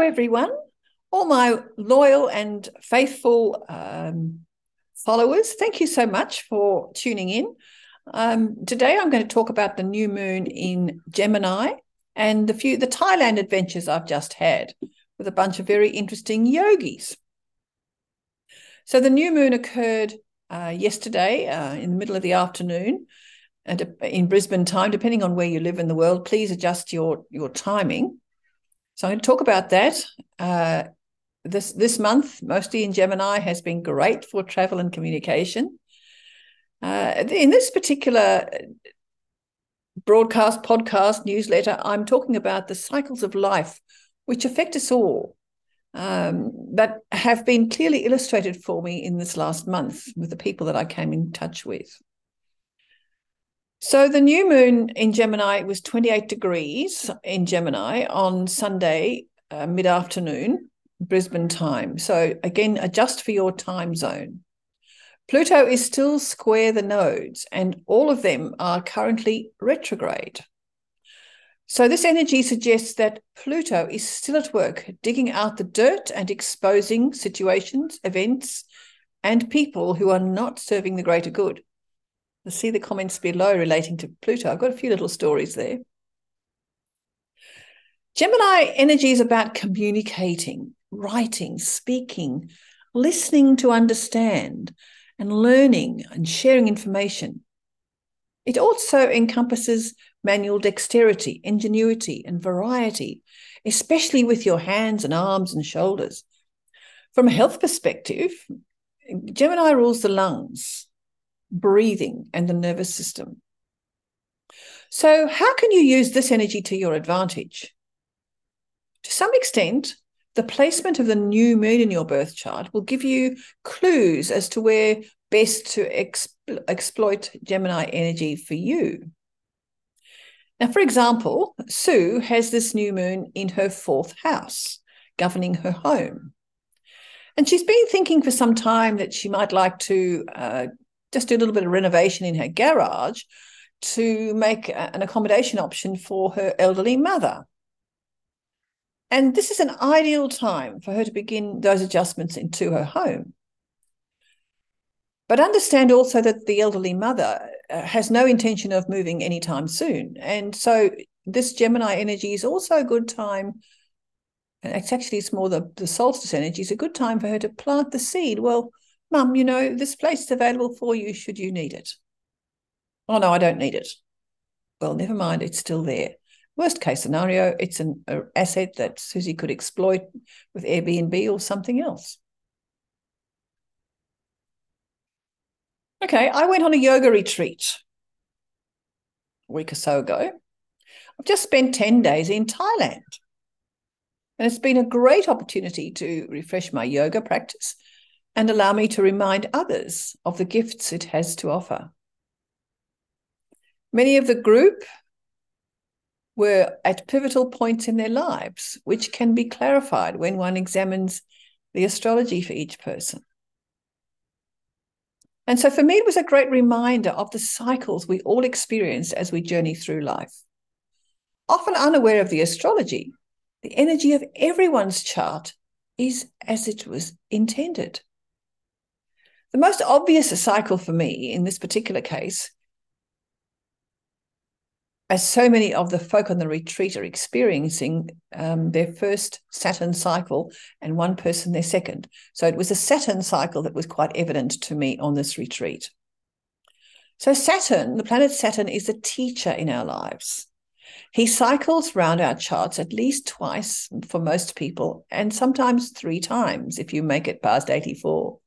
Hello, everyone. All my loyal and faithful um, followers, thank you so much for tuning in. Um, today, I'm going to talk about the new moon in Gemini and the few the Thailand adventures I've just had with a bunch of very interesting yogis. So, the new moon occurred uh, yesterday uh, in the middle of the afternoon and in Brisbane time, depending on where you live in the world. Please adjust your your timing. So I'm going to talk about that. Uh, this this month, mostly in Gemini, has been great for travel and communication. Uh, in this particular broadcast, podcast, newsletter, I'm talking about the cycles of life which affect us all, um, that have been clearly illustrated for me in this last month with the people that I came in touch with. So the new moon in Gemini was 28 degrees in Gemini on Sunday uh, mid afternoon, Brisbane time. So again, adjust for your time zone. Pluto is still square the nodes, and all of them are currently retrograde. So, this energy suggests that Pluto is still at work, digging out the dirt and exposing situations, events, and people who are not serving the greater good. See the comments below relating to Pluto. I've got a few little stories there. Gemini energy is about communicating, writing, speaking, listening to understand, and learning and sharing information. It also encompasses manual dexterity, ingenuity, and variety, especially with your hands and arms and shoulders. From a health perspective, Gemini rules the lungs, breathing, and the nervous system. So, how can you use this energy to your advantage? To some extent, the placement of the new moon in your birth chart will give you clues as to where best to exp- exploit Gemini energy for you. Now, for example, Sue has this new moon in her fourth house, governing her home. And she's been thinking for some time that she might like to uh, just do a little bit of renovation in her garage to make an accommodation option for her elderly mother. And this is an ideal time for her to begin those adjustments into her home. But understand also that the elderly mother uh, has no intention of moving anytime soon. And so this Gemini energy is also a good time. And it's actually it's more the, the solstice energy is a good time for her to plant the seed. Well, mum, you know, this place is available for you should you need it. Oh no, I don't need it. Well, never mind, it's still there. Worst case scenario, it's an asset that Susie could exploit with Airbnb or something else. Okay, I went on a yoga retreat a week or so ago. I've just spent 10 days in Thailand. And it's been a great opportunity to refresh my yoga practice and allow me to remind others of the gifts it has to offer. Many of the group were at pivotal points in their lives, which can be clarified when one examines the astrology for each person. And so for me, it was a great reminder of the cycles we all experience as we journey through life. Often unaware of the astrology, the energy of everyone's chart is as it was intended. The most obvious cycle for me in this particular case as so many of the folk on the retreat are experiencing um, their first Saturn cycle and one person their second. So it was a Saturn cycle that was quite evident to me on this retreat. So, Saturn, the planet Saturn, is a teacher in our lives. He cycles round our charts at least twice for most people, and sometimes three times if you make it past 84.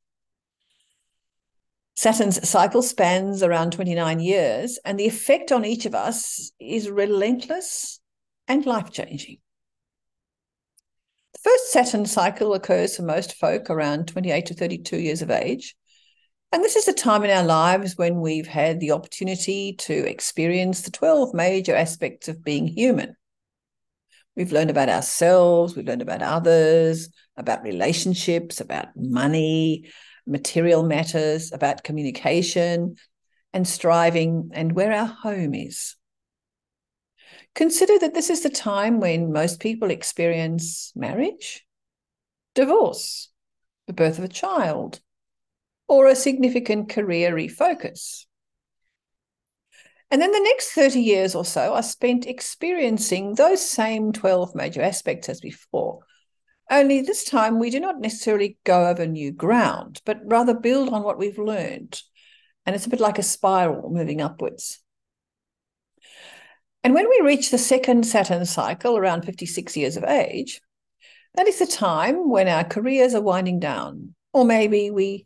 Saturn's cycle spans around 29 years, and the effect on each of us is relentless and life changing. The first Saturn cycle occurs for most folk around 28 to 32 years of age. And this is a time in our lives when we've had the opportunity to experience the 12 major aspects of being human. We've learned about ourselves, we've learned about others, about relationships, about money, material matters, about communication and striving, and where our home is. Consider that this is the time when most people experience marriage, divorce, the birth of a child, or a significant career refocus. And then the next 30 years or so are spent experiencing those same 12 major aspects as before. Only this time we do not necessarily go over new ground, but rather build on what we've learned. And it's a bit like a spiral moving upwards. And when we reach the second Saturn cycle around 56 years of age, that is the time when our careers are winding down, or maybe we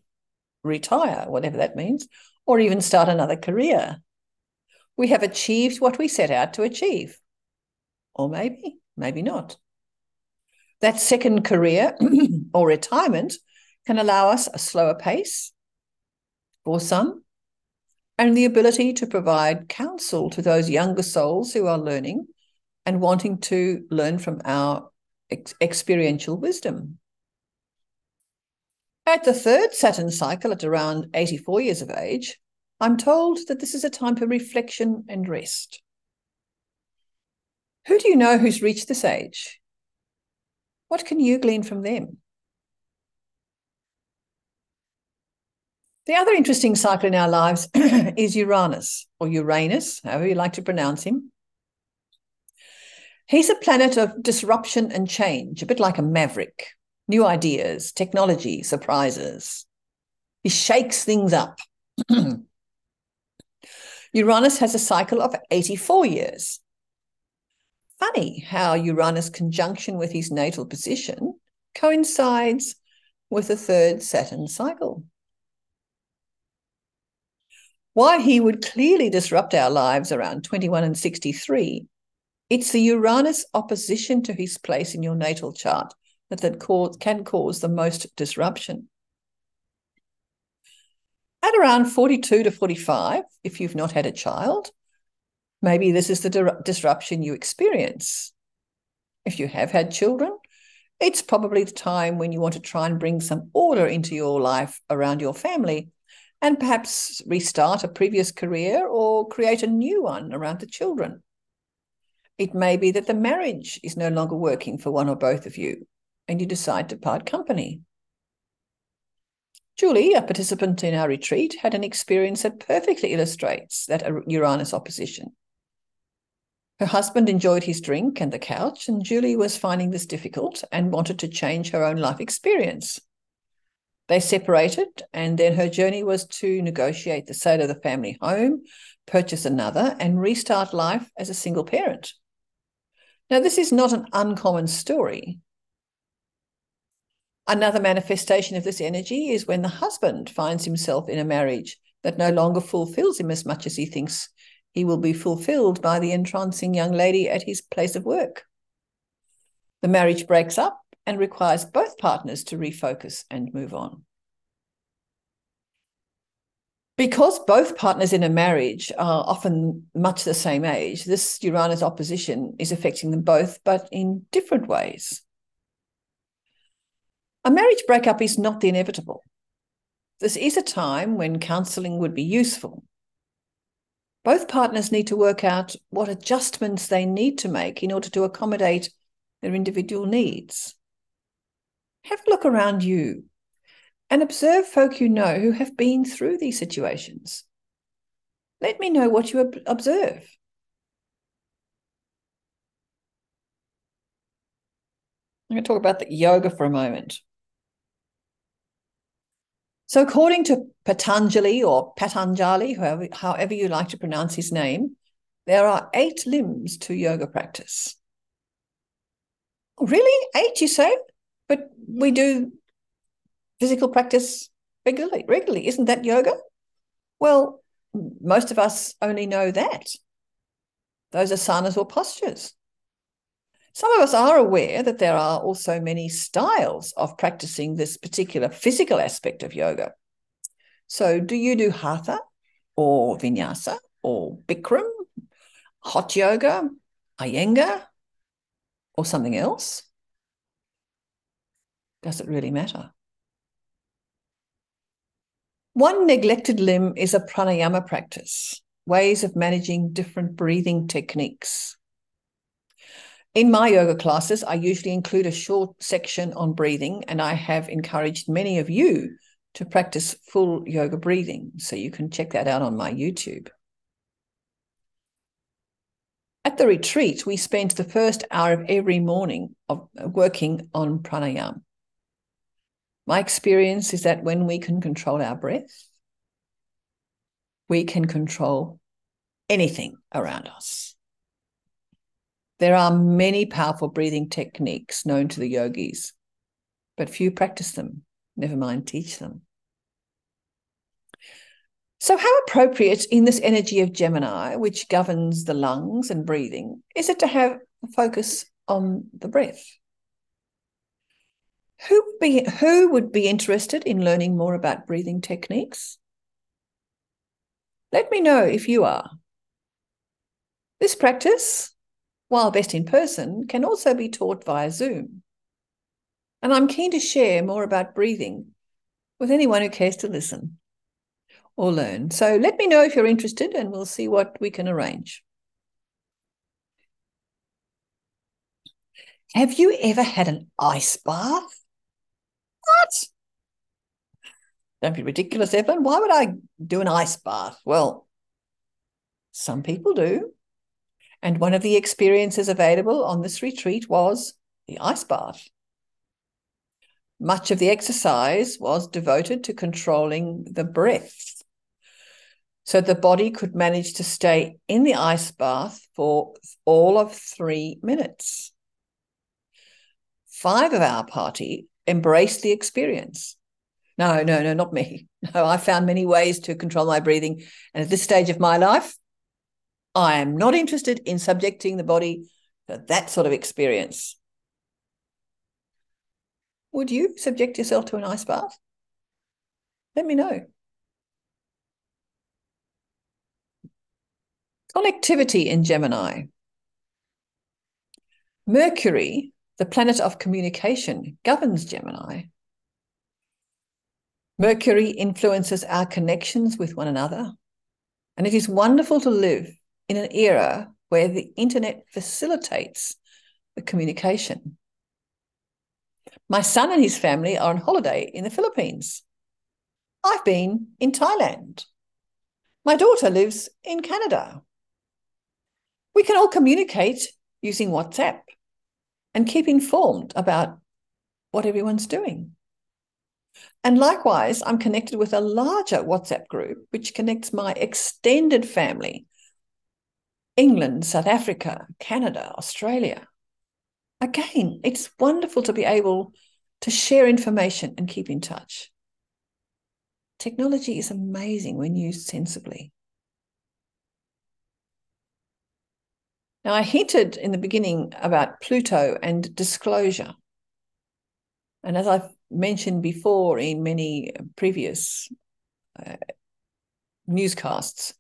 retire, whatever that means, or even start another career. We have achieved what we set out to achieve. Or maybe, maybe not. That second career or retirement can allow us a slower pace for some, and the ability to provide counsel to those younger souls who are learning and wanting to learn from our ex- experiential wisdom. At the third Saturn cycle, at around 84 years of age, I'm told that this is a time for reflection and rest. Who do you know who's reached this age? What can you glean from them? The other interesting cycle in our lives is Uranus, or Uranus, however you like to pronounce him. He's a planet of disruption and change, a bit like a maverick. New ideas, technology, surprises. He shakes things up. Uranus has a cycle of 84 years. Funny how Uranus' conjunction with his natal position coincides with the third Saturn cycle. While he would clearly disrupt our lives around 21 and 63, it's the Uranus opposition to his place in your natal chart that, that cause, can cause the most disruption. At around 42 to 45, if you've not had a child, maybe this is the di- disruption you experience. If you have had children, it's probably the time when you want to try and bring some order into your life around your family and perhaps restart a previous career or create a new one around the children. It may be that the marriage is no longer working for one or both of you, and you decide to part company. Julie, a participant in our retreat, had an experience that perfectly illustrates that Uranus opposition. Her husband enjoyed his drink and the couch, and Julie was finding this difficult and wanted to change her own life experience. They separated, and then her journey was to negotiate the sale of the family home, purchase another, and restart life as a single parent. Now, this is not an uncommon story. Another manifestation of this energy is when the husband finds himself in a marriage that no longer fulfills him as much as he thinks he will be fulfilled by the entrancing young lady at his place of work. The marriage breaks up and requires both partners to refocus and move on. Because both partners in a marriage are often much the same age, this Uranus opposition is affecting them both, but in different ways. A marriage breakup is not the inevitable. This is a time when counselling would be useful. Both partners need to work out what adjustments they need to make in order to accommodate their individual needs. Have a look around you and observe folk you know who have been through these situations. Let me know what you observe. I'm going to talk about the yoga for a moment. So, according to Patanjali or Patanjali, however, however you like to pronounce his name, there are eight limbs to yoga practice. Really? Eight, you say? But we do physical practice regularly. Regularly, isn't that yoga? Well, most of us only know that. Those asanas or postures. Some of us are aware that there are also many styles of practicing this particular physical aspect of yoga. So, do you do hatha or vinyasa or Bikram, hot yoga, Iyengar, or something else? Does it really matter? One neglected limb is a pranayama practice, ways of managing different breathing techniques. In my yoga classes, I usually include a short section on breathing, and I have encouraged many of you to practice full yoga breathing. So you can check that out on my YouTube. At the retreat, we spent the first hour of every morning of uh, working on pranayama. My experience is that when we can control our breath, we can control anything around us. There are many powerful breathing techniques known to the yogis, but few practice them, never mind teach them. So, how appropriate in this energy of Gemini, which governs the lungs and breathing, is it to have a focus on the breath? Who would be, who would be interested in learning more about breathing techniques? Let me know if you are. This practice while best in person, can also be taught via Zoom. And I'm keen to share more about breathing with anyone who cares to listen or learn. So let me know if you're interested and we'll see what we can arrange. Have you ever had an ice bath? What? Don't be ridiculous, Evan. Why would I do an ice bath? Well, some people do. And one of the experiences available on this retreat was the ice bath. Much of the exercise was devoted to controlling the breath. So the body could manage to stay in the ice bath for all of three minutes. Five of our party embraced the experience. No, no, no, not me. No, I found many ways to control my breathing. And at this stage of my life, I am not interested in subjecting the body to that sort of experience. Would you subject yourself to an ice bath? Let me know. Connectivity in Gemini. Mercury, the planet of communication, governs Gemini. Mercury influences our connections with one another, and it is wonderful to live in an era where the internet facilitates the communication. My son and his family are on holiday in the Philippines. I've been in Thailand. My daughter lives in Canada. We can all communicate using WhatsApp and keep informed about what everyone's doing. And likewise, I'm connected with a larger WhatsApp group, which connects my extended family England, South Africa, Canada, Australia. Again, it's wonderful to be able to share information and keep in touch. Technology is amazing when used sensibly. Now, I hinted in the beginning about Pluto and disclosure. And as I've mentioned before in many previous uh, newscasts,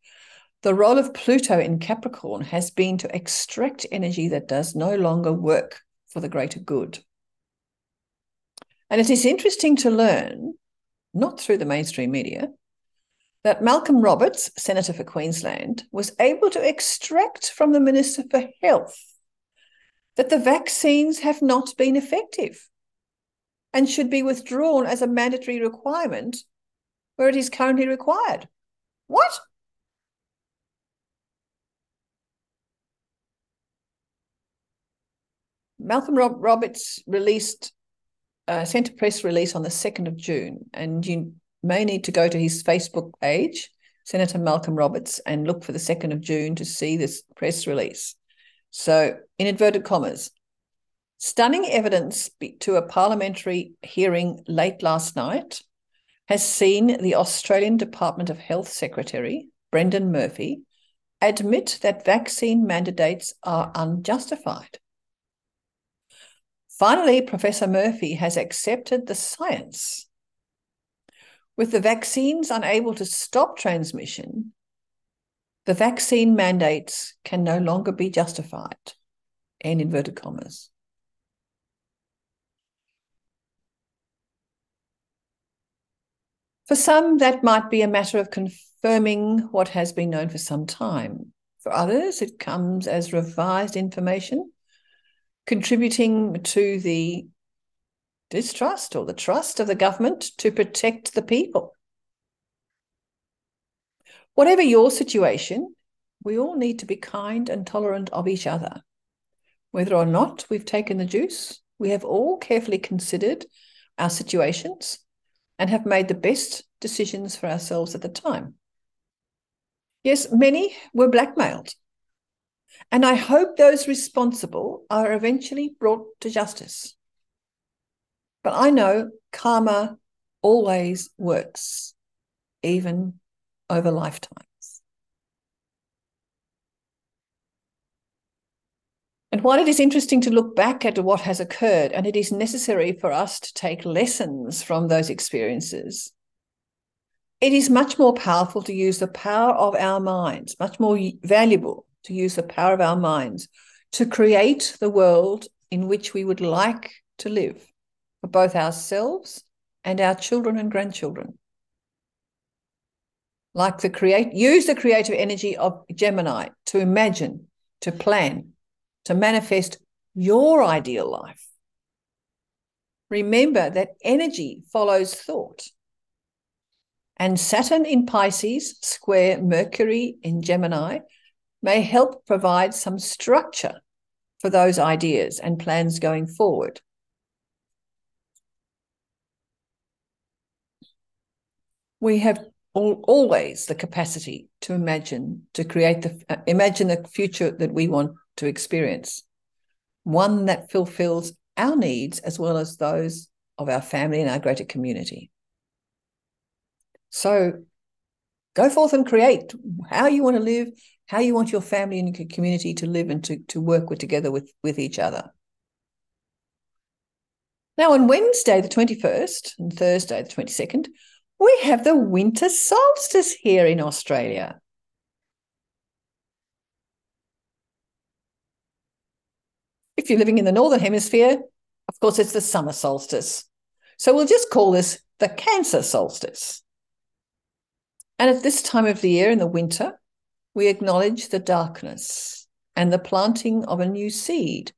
the role of Pluto in Capricorn has been to extract energy that does no longer work for the greater good. And it is interesting to learn, not through the mainstream media, that Malcolm Roberts, Senator for Queensland, was able to extract from the Minister for Health that the vaccines have not been effective and should be withdrawn as a mandatory requirement where it is currently required. What? Malcolm Rob- Roberts released, uh, sent a press release on the 2nd of June, and you may need to go to his Facebook page, Senator Malcolm Roberts, and look for the 2nd of June to see this press release. So, in inverted commas, stunning evidence to a parliamentary hearing late last night has seen the Australian Department of Health Secretary, Brendan Murphy, admit that vaccine mandates are unjustified. Finally, Professor Murphy has accepted the science. With the vaccines unable to stop transmission, the vaccine mandates can no longer be justified, in inverted commas. For some, that might be a matter of confirming what has been known for some time. For others, it comes as revised information contributing to the distrust or the trust of the government to protect the people. Whatever your situation, we all need to be kind and tolerant of each other. Whether or not we've taken the juice, we have all carefully considered our situations and have made the best decisions for ourselves at the time. Yes, many were blackmailed. And I hope those responsible are eventually brought to justice. But I know karma always works, even over lifetimes. And while it is interesting to look back at what has occurred, and it is necessary for us to take lessons from those experiences, it is much more powerful to use the power of our minds, much more valuable to use the power of our minds to create the world in which we would like to live for both ourselves and our children and grandchildren. Like the create, use the creative energy of Gemini to imagine, to plan, to manifest your ideal life. Remember that energy follows thought. And Saturn in Pisces, square Mercury in Gemini, may help provide some structure for those ideas and plans going forward. We have all, always the capacity to imagine, to create the uh, imagine the future that we want to experience, one that fulfills our needs as well as those of our family and our greater community. So go forth and create how you want to live, how you want your family and your community to live and to, to work with together with, with each other. Now, on Wednesday, the 21st, and Thursday, the 22nd, we have the winter solstice here in Australia. If you're living in the Northern Hemisphere, of course, it's the summer solstice. So we'll just call this the Cancer solstice. And at this time of the year in the winter, we acknowledge the darkness and the planting of a new seed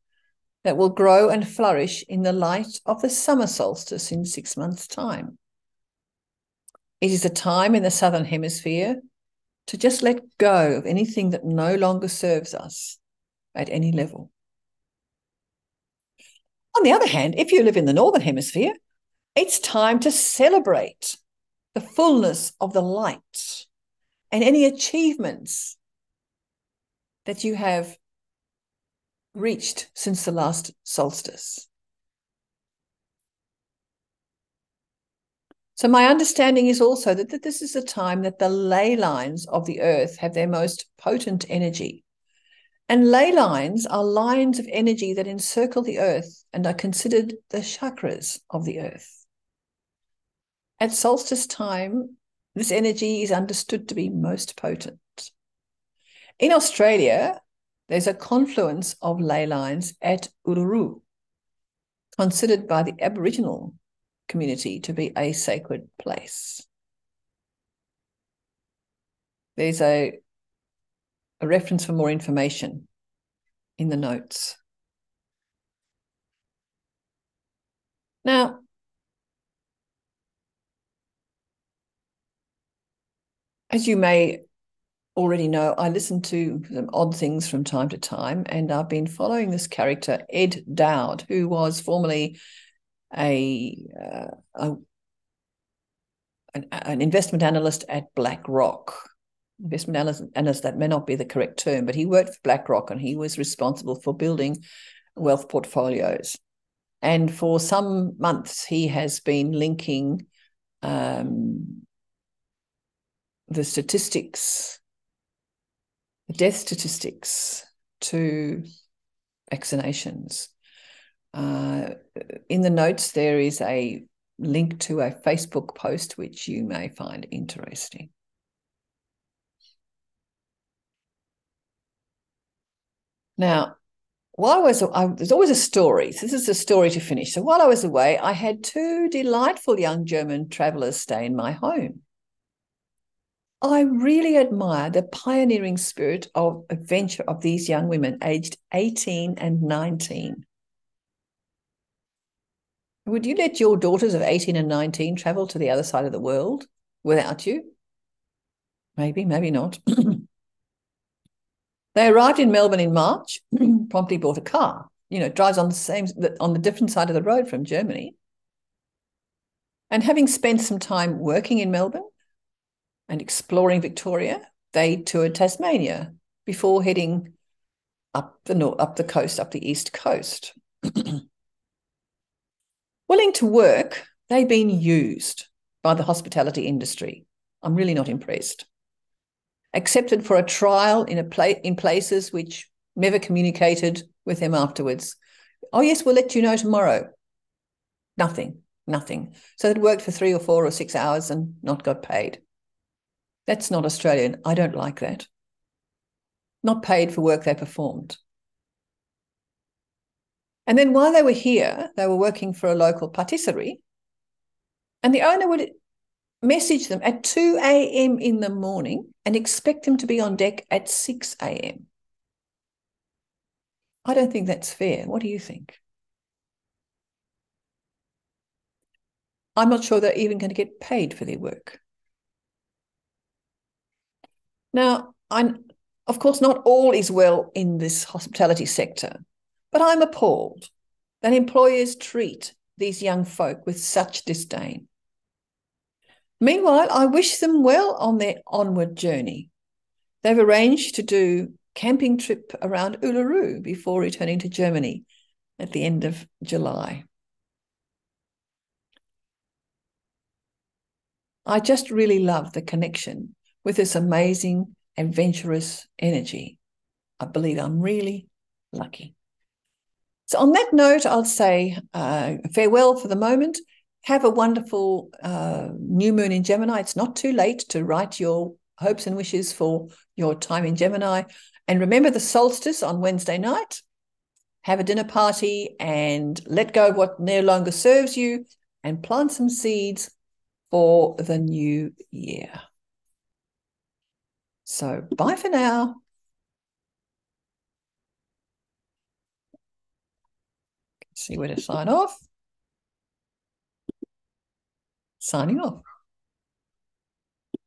that will grow and flourish in the light of the summer solstice in six months' time. It is a time in the Southern Hemisphere to just let go of anything that no longer serves us at any level. On the other hand, if you live in the Northern Hemisphere, it's time to celebrate the fullness of the light and any achievements that you have reached since the last solstice. So, my understanding is also that, that this is a time that the ley lines of the earth have their most potent energy. And ley lines are lines of energy that encircle the earth and are considered the chakras of the earth. At solstice time, this energy is understood to be most potent. In Australia, there's a confluence of ley lines at Uluru, considered by the Aboriginal community to be a sacred place. There's a, a reference for more information in the notes. Now, as you may already know, I listen to some odd things from time to time, and I've been following this character, Ed Dowd, who was formerly a, uh, a an, an, investment analyst at BlackRock. Investment analyst, analyst, that may not be the correct term, but he worked for BlackRock and he was responsible for building wealth portfolios. And for some months, he has been linking um, the statistics, the death statistics to vaccinations. Uh, in the notes, there is a link to a Facebook post which you may find interesting. Now, while I was, I, there's always a story. So this is a story to finish. So while I was away, I had two delightful young German travelers stay in my home. I really admire the pioneering spirit of adventure of these young women, aged 18 and 19. Would you let your daughters of 18 and 19 travel to the other side of the world without you? Maybe, maybe not. they arrived in Melbourne in March, promptly bought a car. You know, drives on the same on the different side of the road from Germany. And having spent some time working in Melbourne and exploring Victoria, they toured Tasmania before heading up the north, up the coast, up the east coast. Willing to work, they've been used by the hospitality industry. I'm really not impressed. Accepted for a trial in a pla- in places which never communicated with them afterwards. Oh yes, we'll let you know tomorrow. Nothing, nothing. So they'd worked for three or four or six hours and not got paid. That's not Australian. I don't like that. Not paid for work they performed. And then while they were here, they were working for a local patisserie. And the owner would message them at 2 a.m. in the morning and expect them to be on deck at 6 a.m. I don't think that's fair. What do you think? I'm not sure they're even going to get paid for their work. Now, I'm, of course, not all is well in this hospitality sector. But I'm appalled that employers treat these young folk with such disdain. Meanwhile, I wish them well on their onward journey. They've arranged to do camping trip around Uluru before returning to Germany at the end of July. I just really love the connection with this amazing, adventurous energy. I believe I'm really lucky. So, on that note, I'll say uh, farewell for the moment. Have a wonderful uh, new moon in Gemini. It's not too late to write your hopes and wishes for your time in Gemini. And remember the solstice on Wednesday night. Have a dinner party and let go of what no longer serves you and plant some seeds for the new year. So, bye for now. see where to sign off. Signing off.